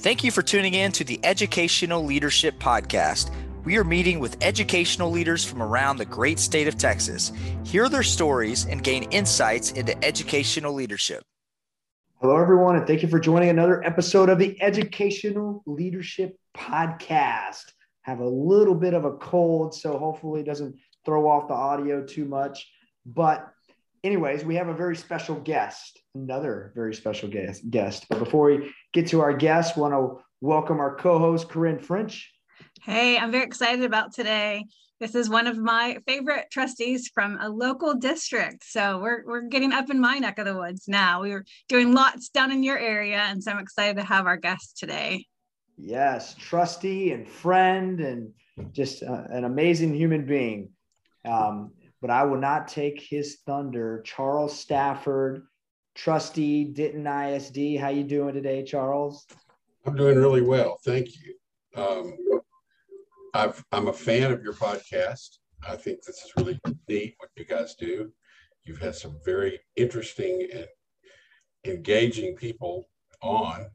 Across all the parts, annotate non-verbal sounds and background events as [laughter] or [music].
Thank you for tuning in to the Educational Leadership Podcast. We are meeting with educational leaders from around the great state of Texas. Hear their stories and gain insights into educational leadership. Hello, everyone, and thank you for joining another episode of the Educational Leadership Podcast. Have a little bit of a cold, so hopefully it doesn't throw off the audio too much. But anyways, we have a very special guest, another very special guest. guest. But before we get to our guest, want to welcome our co-host Corinne French. Hey, I'm very excited about today. This is one of my favorite trustees from a local district. So we're, we're getting up in my neck of the woods now. We were doing lots down in your area. And so I'm excited to have our guest today. Yes, trustee and friend and just uh, an amazing human being. Um, but I will not take his thunder. Charles Stafford, trustee, Denton ISD. How you doing today, Charles? I'm doing really well, thank you. Um, i am a fan of your podcast. I think this is really neat what you guys do. You've had some very interesting and engaging people on,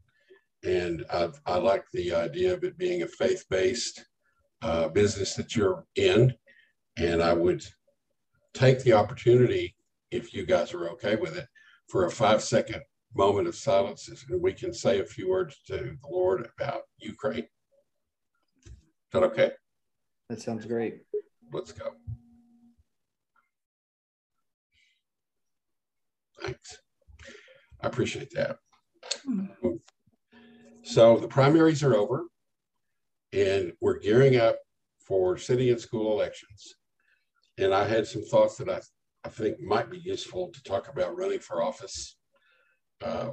and i I like the idea of it being a faith-based uh, business that you're in, and I would take the opportunity, if you guys are okay with it, for a five second moment of silence and we can say a few words to the Lord about Ukraine. Is that okay? That sounds great. Let's go. Thanks. I appreciate that. So the primaries are over and we're gearing up for city and school elections and I had some thoughts that I, I think might be useful to talk about running for office. Uh,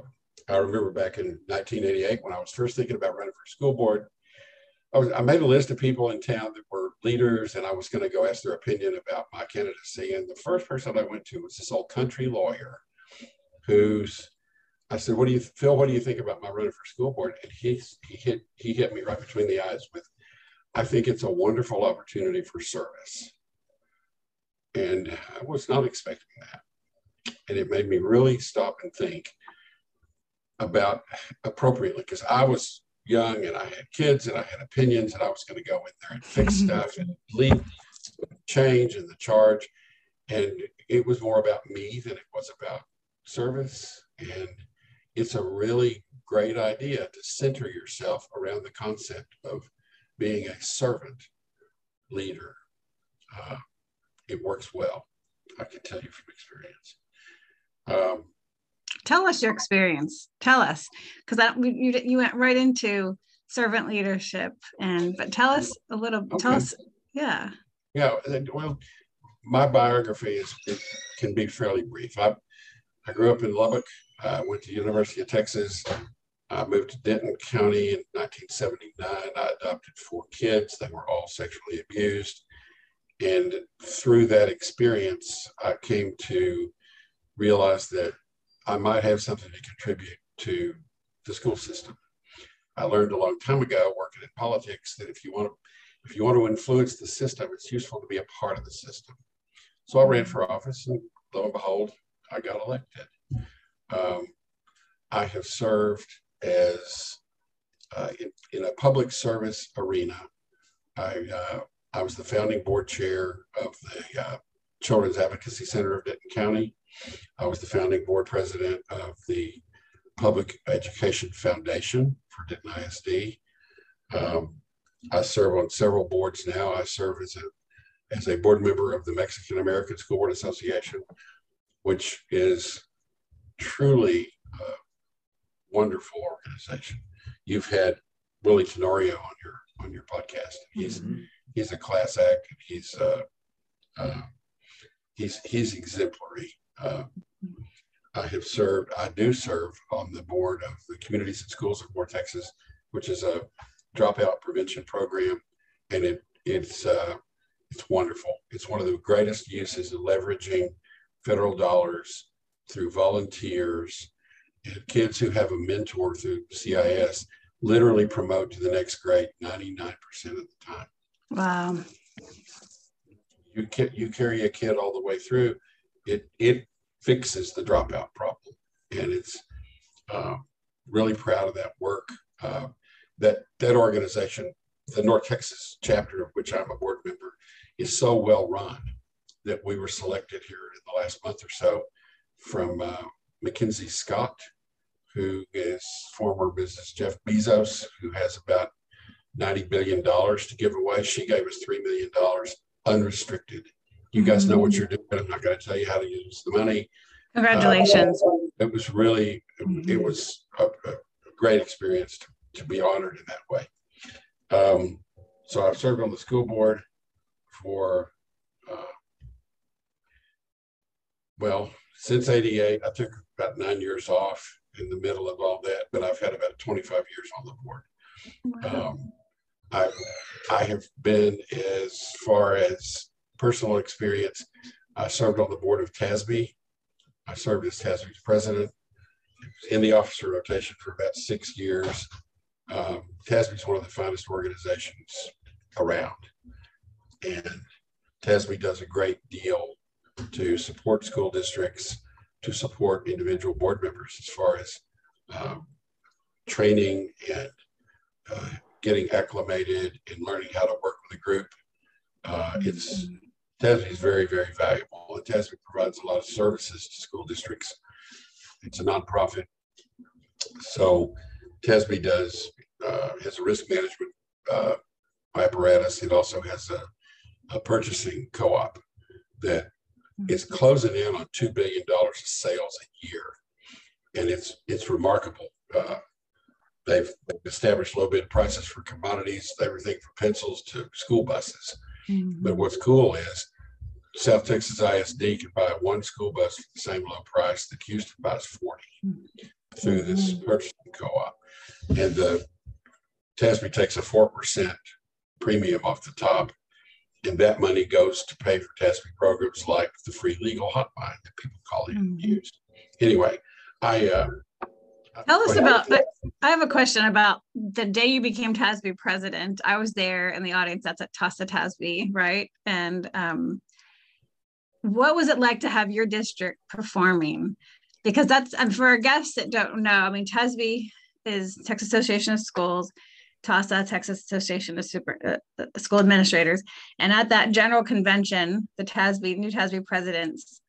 I remember back in 1988 when I was first thinking about running for school board, I, was, I made a list of people in town that were leaders, and I was going to go ask their opinion about my candidacy. And the first person I went to was this old country lawyer, who's I said, "What do you, Phil? What do you think about my running for school board?" And he he hit he hit me right between the eyes with, "I think it's a wonderful opportunity for service." And I was not expecting that. And it made me really stop and think about appropriately because I was young and I had kids and I had opinions and I was going to go in there and fix stuff and lead change and the charge. And it was more about me than it was about service. And it's a really great idea to center yourself around the concept of being a servant leader. Uh, it works well. I can tell you from experience. Um, Tell us your experience. Tell us, because you you went right into servant leadership, and but tell us a little. Okay. Tell us, yeah. Yeah. Well, my biography is can be fairly brief. I I grew up in Lubbock. I went to the University of Texas. I moved to Denton County in 1979. I adopted four kids. They were all sexually abused. And through that experience, I came to realize that I might have something to contribute to the school system. I learned a long time ago working in politics that if you want to if you want to influence the system, it's useful to be a part of the system. So I ran for office, and lo and behold, I got elected. Um, I have served as uh, in, in, a public service arena. I uh, I was the founding board chair of the uh, Children's Advocacy Center of Denton County. I was the founding board president of the Public Education Foundation for Denton ISD. Um, I serve on several boards now. I serve as a as a board member of the Mexican American School Board Association, which is truly a wonderful organization. You've had Willie Tenorio on your on your podcast. He's mm-hmm he's a class act. He's uh, uh, he's he's exemplary. Uh, I have served. I do serve on the board of the Communities In Schools of North Texas, which is a dropout prevention program, and it it's uh, it's wonderful. It's one of the greatest uses of leveraging federal dollars through volunteers and kids who have a mentor through CIS literally promote to the next grade 99% of the time. Wow. You you carry a kid all the way through. It it fixes the dropout problem, and it's uh, really proud of that work. Uh, that that organization, the North Texas chapter of which I'm a board member, is so well run that we were selected here in the last month or so from uh, Mackenzie Scott, who is former business Jeff Bezos, who has about $90 billion to give away. She gave us $3 million unrestricted. You guys know what you're doing. I'm not going to tell you how to use the money. Congratulations. Uh, it was really, it, was a, a, great experience to, to, be honored in that way. Um, so I've served on the school board for, uh, well, since 88. I took about nine years off in the middle of all that, but I've had about 25 years on the board. Wow. Um, I, I have been as far as personal experience. I served on the board of TASB. I served as TASB's president in the officer rotation for about six years. Um, TASB is one of the finest organizations around. And TASB does a great deal to support school districts, to support individual board members as far as um, training and uh, getting acclimated and learning how to work with a group. Uh, it's TASB is very, very valuable. And TASB provides a lot of services to school districts. It's a nonprofit. So TASB does, uh, has a risk management uh, apparatus. It also has a, a purchasing co-op that is closing in on $2 billion of sales a year. And it's, it's remarkable. Uh, they've, they've established low bid prices for commodities, everything from pencils to school buses. Mm-hmm. But what's cool is South Texas ISD can buy one school bus for the same low price that Houston buys 40 mm-hmm. through this purchasing co-op. And the TASB takes a 4% premium off the top. And that money goes to pay for TASB programs like the free legal hotline that people call it mm-hmm. used. Anyway, I uh, Tell us about. I have a question about the day you became TASB president. I was there in the audience. That's at TASA TASB, right? And um, what was it like to have your district performing? Because that's and for our guests that don't know, I mean, TASB is Texas Association of Schools. TASA, Texas Association of Super uh, uh, School Administrators, and at that general convention, the TASB new TASB president's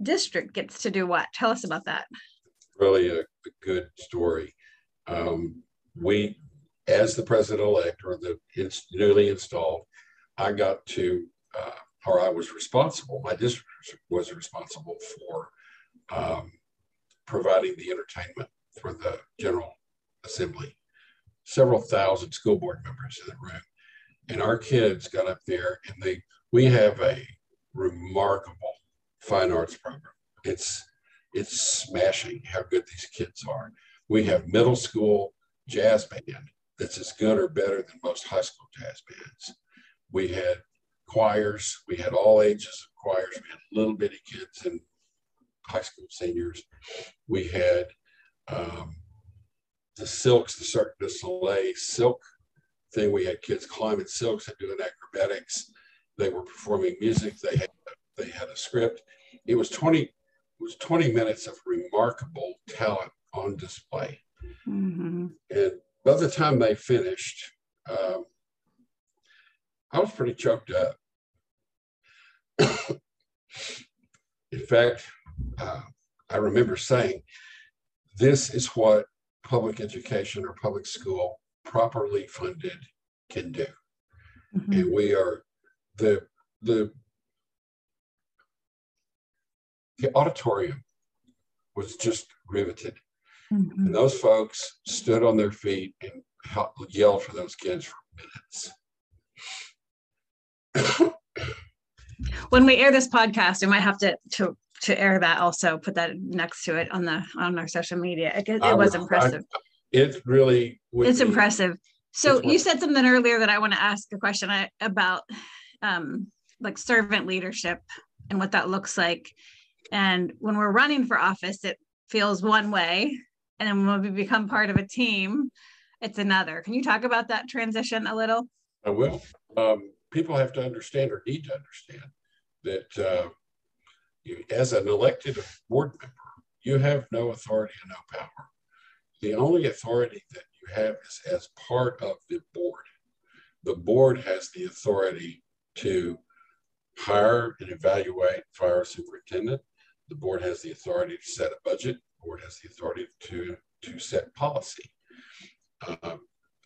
district gets to do what? Tell us about that really a, a good story. Um, we, as the president-elect or the newly installed, I got to, uh, or I was responsible, my district was responsible for um, providing the entertainment for the General Assembly. Several thousand school board members in the room. And our kids got up there and they, we have a remarkable fine arts program. It's it's smashing how good these kids are. We have middle school jazz band that's as good or better than most high school jazz bands. We had choirs, we had all ages of choirs, we had little bitty kids and high school seniors. We had um, the silks, the Cirque du Soleil silk thing. We had kids climbing silks and doing acrobatics. They were performing music. They had they had a script. It was 20 was 20 minutes of remarkable talent on display. Mm-hmm. And by the time they finished, um, I was pretty choked up. In fact, uh, I remember saying, this is what public education or public school properly funded can do. Mm-hmm. And we are the the the auditorium was just riveted. Mm-hmm. And those folks stood on their feet and yelled for those kids for minutes. [coughs] when we air this podcast, we might have to to to air that also. Put that next to it on the on our social media. It, it was would, impressive. I, it really. It's be, impressive. So you said something earlier that I want to ask a question about, um, like servant leadership and what that looks like and when we're running for office, it feels one way. And then when we become part of a team, it's another. Can you talk about that transition a little? I will. Um, people have to understand or need to understand that uh, you, as an elected board member, you have no authority and no power. The only authority that you have is as part of the board. The board has the authority to hire and evaluate, fire superintendent. The board has the authority to set a budget. The board has the authority to, to set policy. Um,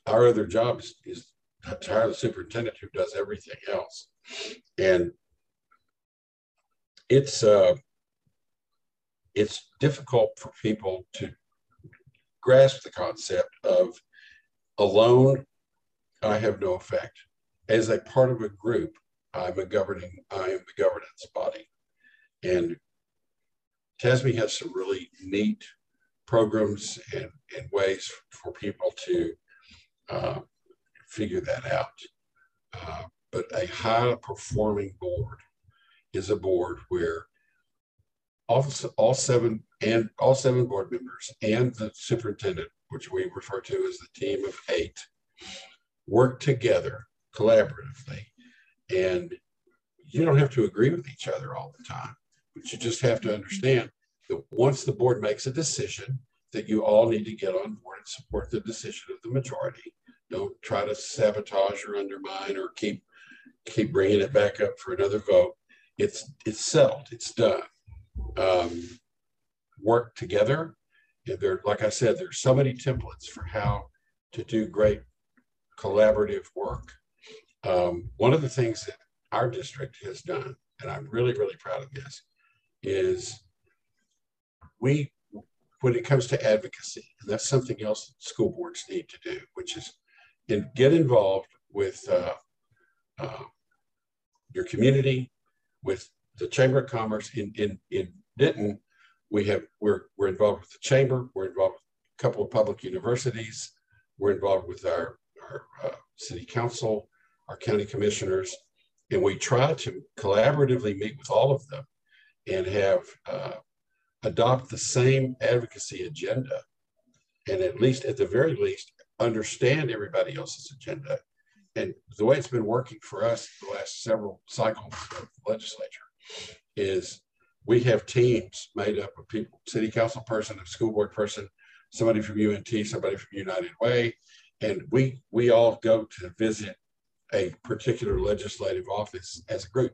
our other job is, is to hire the superintendent who does everything else. And it's uh, it's difficult for people to grasp the concept of alone, I have no effect. As a part of a group, I'm a governing, I am the governance body. And TASB has some really neat programs and, and ways for people to uh, figure that out. Uh, but a high performing board is a board where all, all seven and all seven board members and the superintendent, which we refer to as the team of eight, work together collaboratively. And you don't have to agree with each other all the time, but you just have to understand that once the board makes a decision, that you all need to get on board and support the decision of the majority. Don't try to sabotage or undermine or keep keep bringing it back up for another vote. It's it's settled. It's done um, work together. And there, like I said, there's so many templates for how to do great collaborative work. Um, one of the things that our district has done, and I'm really, really proud of this, is we, when it comes to advocacy, and that's something else that school boards need to do, which is in, get involved with uh, uh, your community, with the Chamber of Commerce in, in, in Denton, we have we're we're involved with the chamber. We're involved with a couple of public universities. We're involved with our our uh, city council, our county commissioners, and we try to collaboratively meet with all of them and have uh, adopt the same advocacy agenda, and at least at the very least understand everybody else's agenda. And the way it's been working for us the last several cycles of the legislature is we have teams made up of people, city council person, a school board person, somebody from UNT, somebody from United Way, and we we all go to visit a particular legislative office as a group,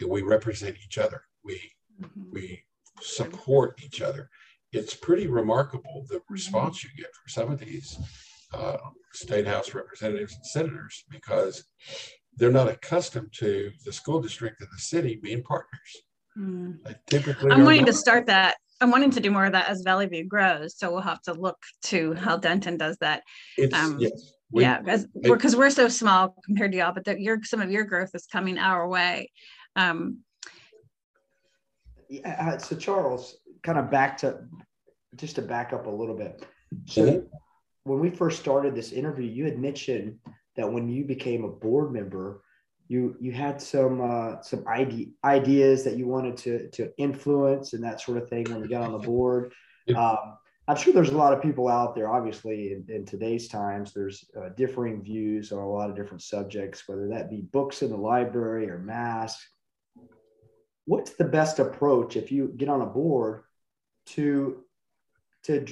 and we represent each other. We mm-hmm. we support each other. It's pretty remarkable the mm-hmm. response you get from some of these uh, state house representatives and senators because they're not accustomed to the school district and the city being partners. Mm. typically, I'm wanting to start that. I'm wanting to do more of that as Valley View grows. So we'll have to look to how Denton does that. Um, yes, we, yeah, because we're, we're so small compared to y'all, but your some of your growth is coming our way. Um, yeah, uh, so Charles, kind of back to just to back up a little bit. So mm-hmm. when we first started this interview, you had mentioned that when you became a board member, you you had some uh, some ide- ideas that you wanted to to influence and that sort of thing when you got on the [laughs] board. Um, I'm sure there's a lot of people out there. Obviously, in, in today's times, there's uh, differing views on a lot of different subjects, whether that be books in the library or masks. What's the best approach if you get on a board to to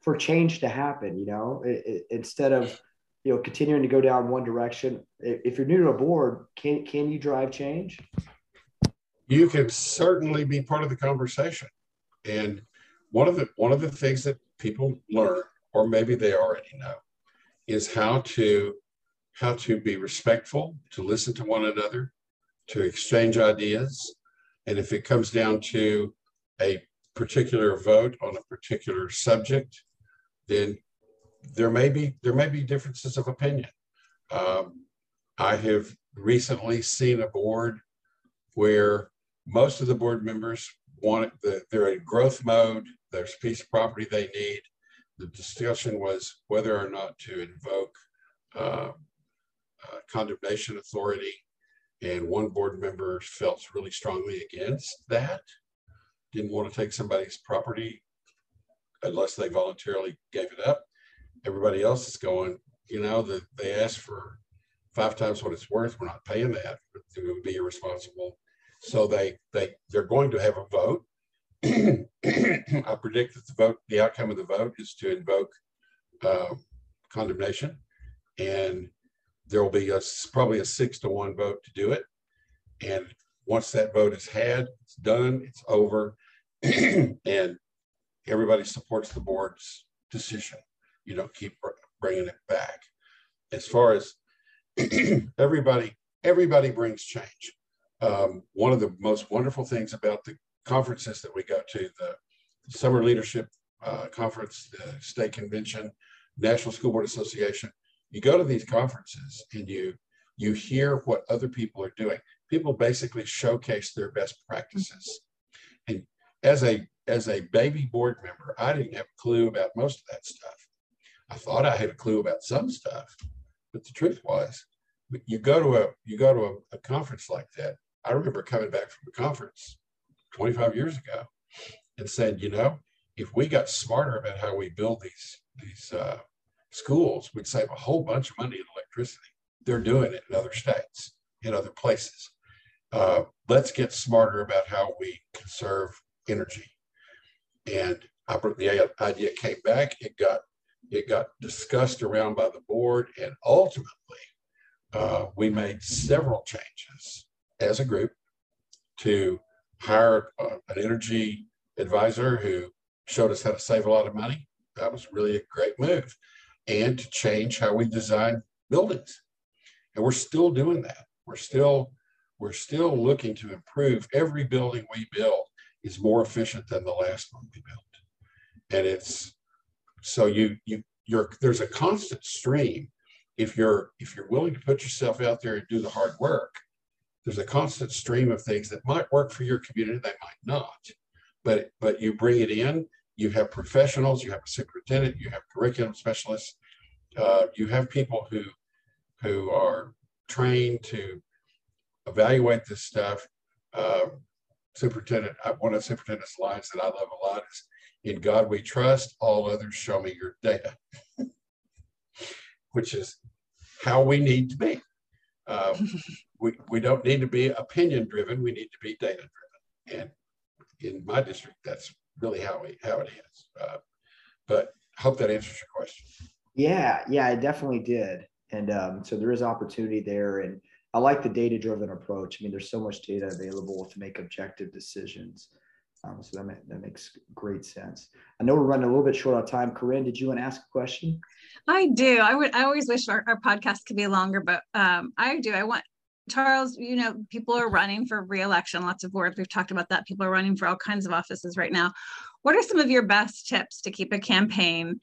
for change to happen? You know, it, it, instead of you know continuing to go down one direction if you're new to a board can can you drive change you can certainly be part of the conversation and one of the one of the things that people learn or maybe they already know is how to how to be respectful to listen to one another to exchange ideas and if it comes down to a particular vote on a particular subject then there may be there may be differences of opinion. Um, I have recently seen a board where most of the board members want the, they're in growth mode. There's a piece of property they need. The discussion was whether or not to invoke uh, uh, condemnation authority, and one board member felt really strongly against that. Didn't want to take somebody's property unless they voluntarily gave it up everybody else is going, you know, that they asked for five times what it's worth. We're not paying that. It would be irresponsible. So they they they're going to have a vote. [clears throat] I predict that the vote, the outcome of the vote, is to invoke uh, condemnation, and there will be a, probably a six to one vote to do it. And once that vote is had, it's done, it's over, [clears throat] and everybody supports the board's decision. You don't keep bringing it back. As far as [clears throat] everybody, everybody brings change. Um, one of the most wonderful things about the conferences that we go to, the Summer Leadership uh, Conference, the State Convention, National School Board Association, you go to these conferences and you you hear what other people are doing. People basically showcase their best practices. And as a as a baby board member, I didn't have a clue about most of that stuff. I thought I had a clue about some stuff, but the truth was, you go to a you go to a, a conference like that. I remember coming back from a conference 25 years ago and said, you know, if we got smarter about how we build these these uh, schools, we'd save a whole bunch of money in electricity. They're doing it in other states, in other places. Uh, let's get smarter about how we conserve energy. And I, the idea came back. It got it got discussed around by the board, and ultimately, uh, we made several changes as a group to hire uh, an energy advisor who showed us how to save a lot of money. That was really a great move and to change how we design buildings. And we're still doing that. We're still we're still looking to improve. Every building we build is more efficient than the last one we built. And it's so you you you're there's a constant stream. If you're if you're willing to put yourself out there and do the hard work, there's a constant stream of things that might work for your community, they might not. But but you bring it in you have professionals, you have a superintendent, you have curriculum specialists, uh, you have people who who are trained to evaluate this stuff. Uh, superintendent, one of the superintendent's lines that I love a lot is, "In God we trust; all others show me your data," [laughs] which is how we need to be. Uh, [laughs] we we don't need to be opinion driven; we need to be data driven, and in my district, that's really how it, how it is. Uh, but hope that answers your question. Yeah, yeah, it definitely did. And um, so there is opportunity there. And I like the data driven approach. I mean, there's so much data available to make objective decisions. Um, so that, that makes great sense. I know we're running a little bit short on time. Corinne, did you want to ask a question? I do. I would. I always wish our, our podcast could be longer, but um, I do. I want Charles, you know, people are running for reelection, lots of boards. We've talked about that. People are running for all kinds of offices right now. What are some of your best tips to keep a campaign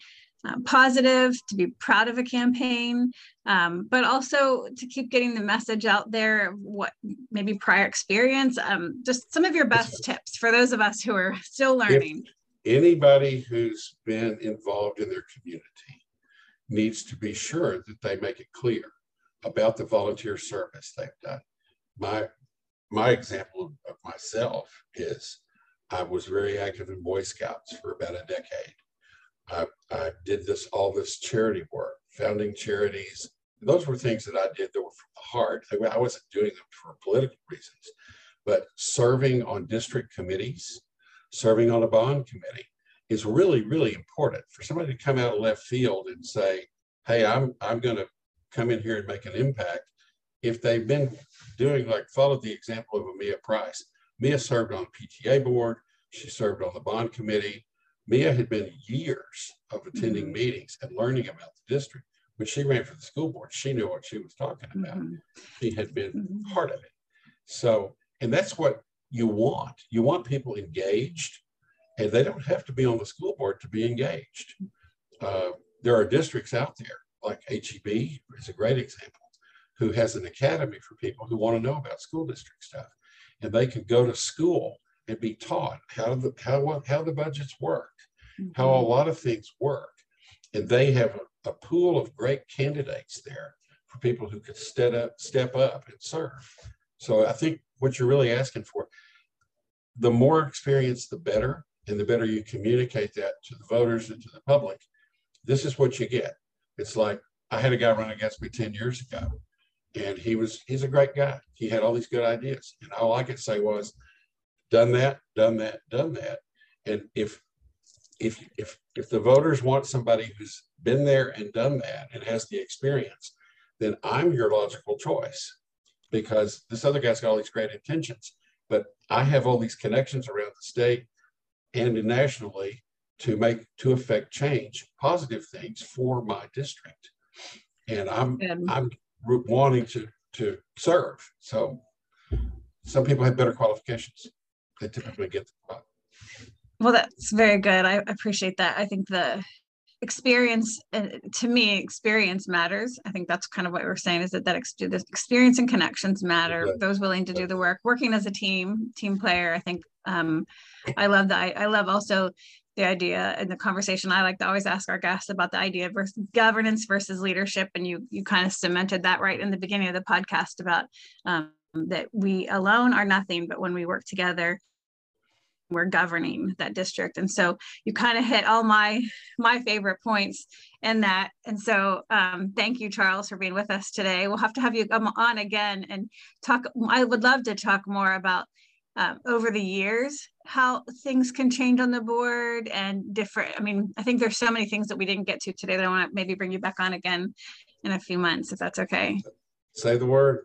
uh, positive, to be proud of a campaign, um, but also to keep getting the message out there? What maybe prior experience? Um, just some of your best tips for those of us who are still learning. If anybody who's been involved in their community needs to be sure that they make it clear about the volunteer service they've done. My my example of myself is I was very active in Boy Scouts for about a decade. I, I did this all this charity work, founding charities. Those were things that I did that were from the heart. I wasn't doing them for political reasons, but serving on district committees, serving on a bond committee is really, really important for somebody to come out of left field and say, hey, I'm I'm going to come in here and make an impact if they've been doing like followed the example of Mia Price. Mia served on PTA board. She served on the bond committee. Mia had been years of attending mm-hmm. meetings and learning about the district. When she ran for the school board, she knew what she was talking about. Mm-hmm. She had been mm-hmm. part of it. So, and that's what you want. You want people engaged, and they don't have to be on the school board to be engaged. Uh, there are districts out there like HEB is a great example, who has an academy for people who want to know about school district stuff. And they can go to school and be taught how the how how the budgets work, mm-hmm. how a lot of things work. And they have a, a pool of great candidates there for people who could step up, step up and serve. So I think what you're really asking for, the more experience, the better, and the better you communicate that to the voters and to the public. This is what you get. It's like I had a guy run against me 10 years ago, and he was he's a great guy. He had all these good ideas. And all I could say was, done that, done that, done that. And if if if if the voters want somebody who's been there and done that and has the experience, then I'm your logical choice because this other guy's got all these great intentions. But I have all these connections around the state and nationally to make to affect change, positive things for my district. And I'm Good. I'm wanting to to serve. So some people have better qualifications. They typically get the spot. Well, that's very good. I appreciate that. I think the experience uh, to me experience matters i think that's kind of what we're saying is that that ex- experience and connections matter those willing to do the work working as a team team player i think um, i love that I, I love also the idea and the conversation i like to always ask our guests about the idea of versus governance versus leadership. And you you kind of cemented that right in the beginning of the podcast about um, that we alone are nothing but when we work together we're governing that district. And so you kind of hit all my my favorite points in that. And so um, thank you charles for being with us today. We'll have to have you come on again and talk i would love to talk more about um, over the years how things can change on the board and different i mean i think there's so many things that we didn't get to today that i want to maybe bring you back on again in a few months if that's okay say the word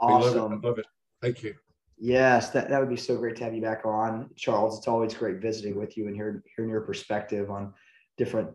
awesome love it. love it thank you Yes, that, that would be so great to have you back on, Charles. It's always great visiting with you and hearing, hearing your perspective on different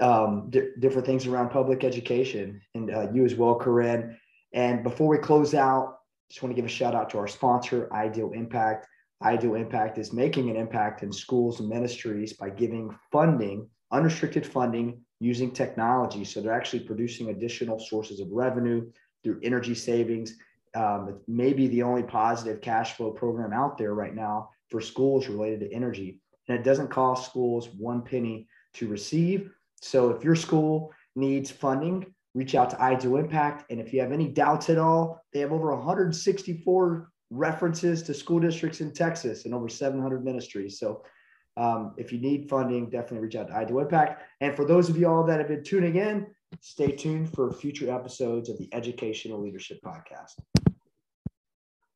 um, di- different things around public education, and uh, you as well, Corinne. And before we close out, just want to give a shout out to our sponsor, Ideal Impact. Ideal Impact is making an impact in schools and ministries by giving funding, unrestricted funding, using technology. So they're actually producing additional sources of revenue through energy savings um, it may be the only positive cash flow program out there right now for schools related to energy. And it doesn't cost schools one penny to receive. So if your school needs funding, reach out to Ideal Impact. And if you have any doubts at all, they have over 164 references to school districts in Texas and over 700 ministries. So um, if you need funding, definitely reach out to Ideal Impact. And for those of y'all that have been tuning in, stay tuned for future episodes of the Educational Leadership Podcast.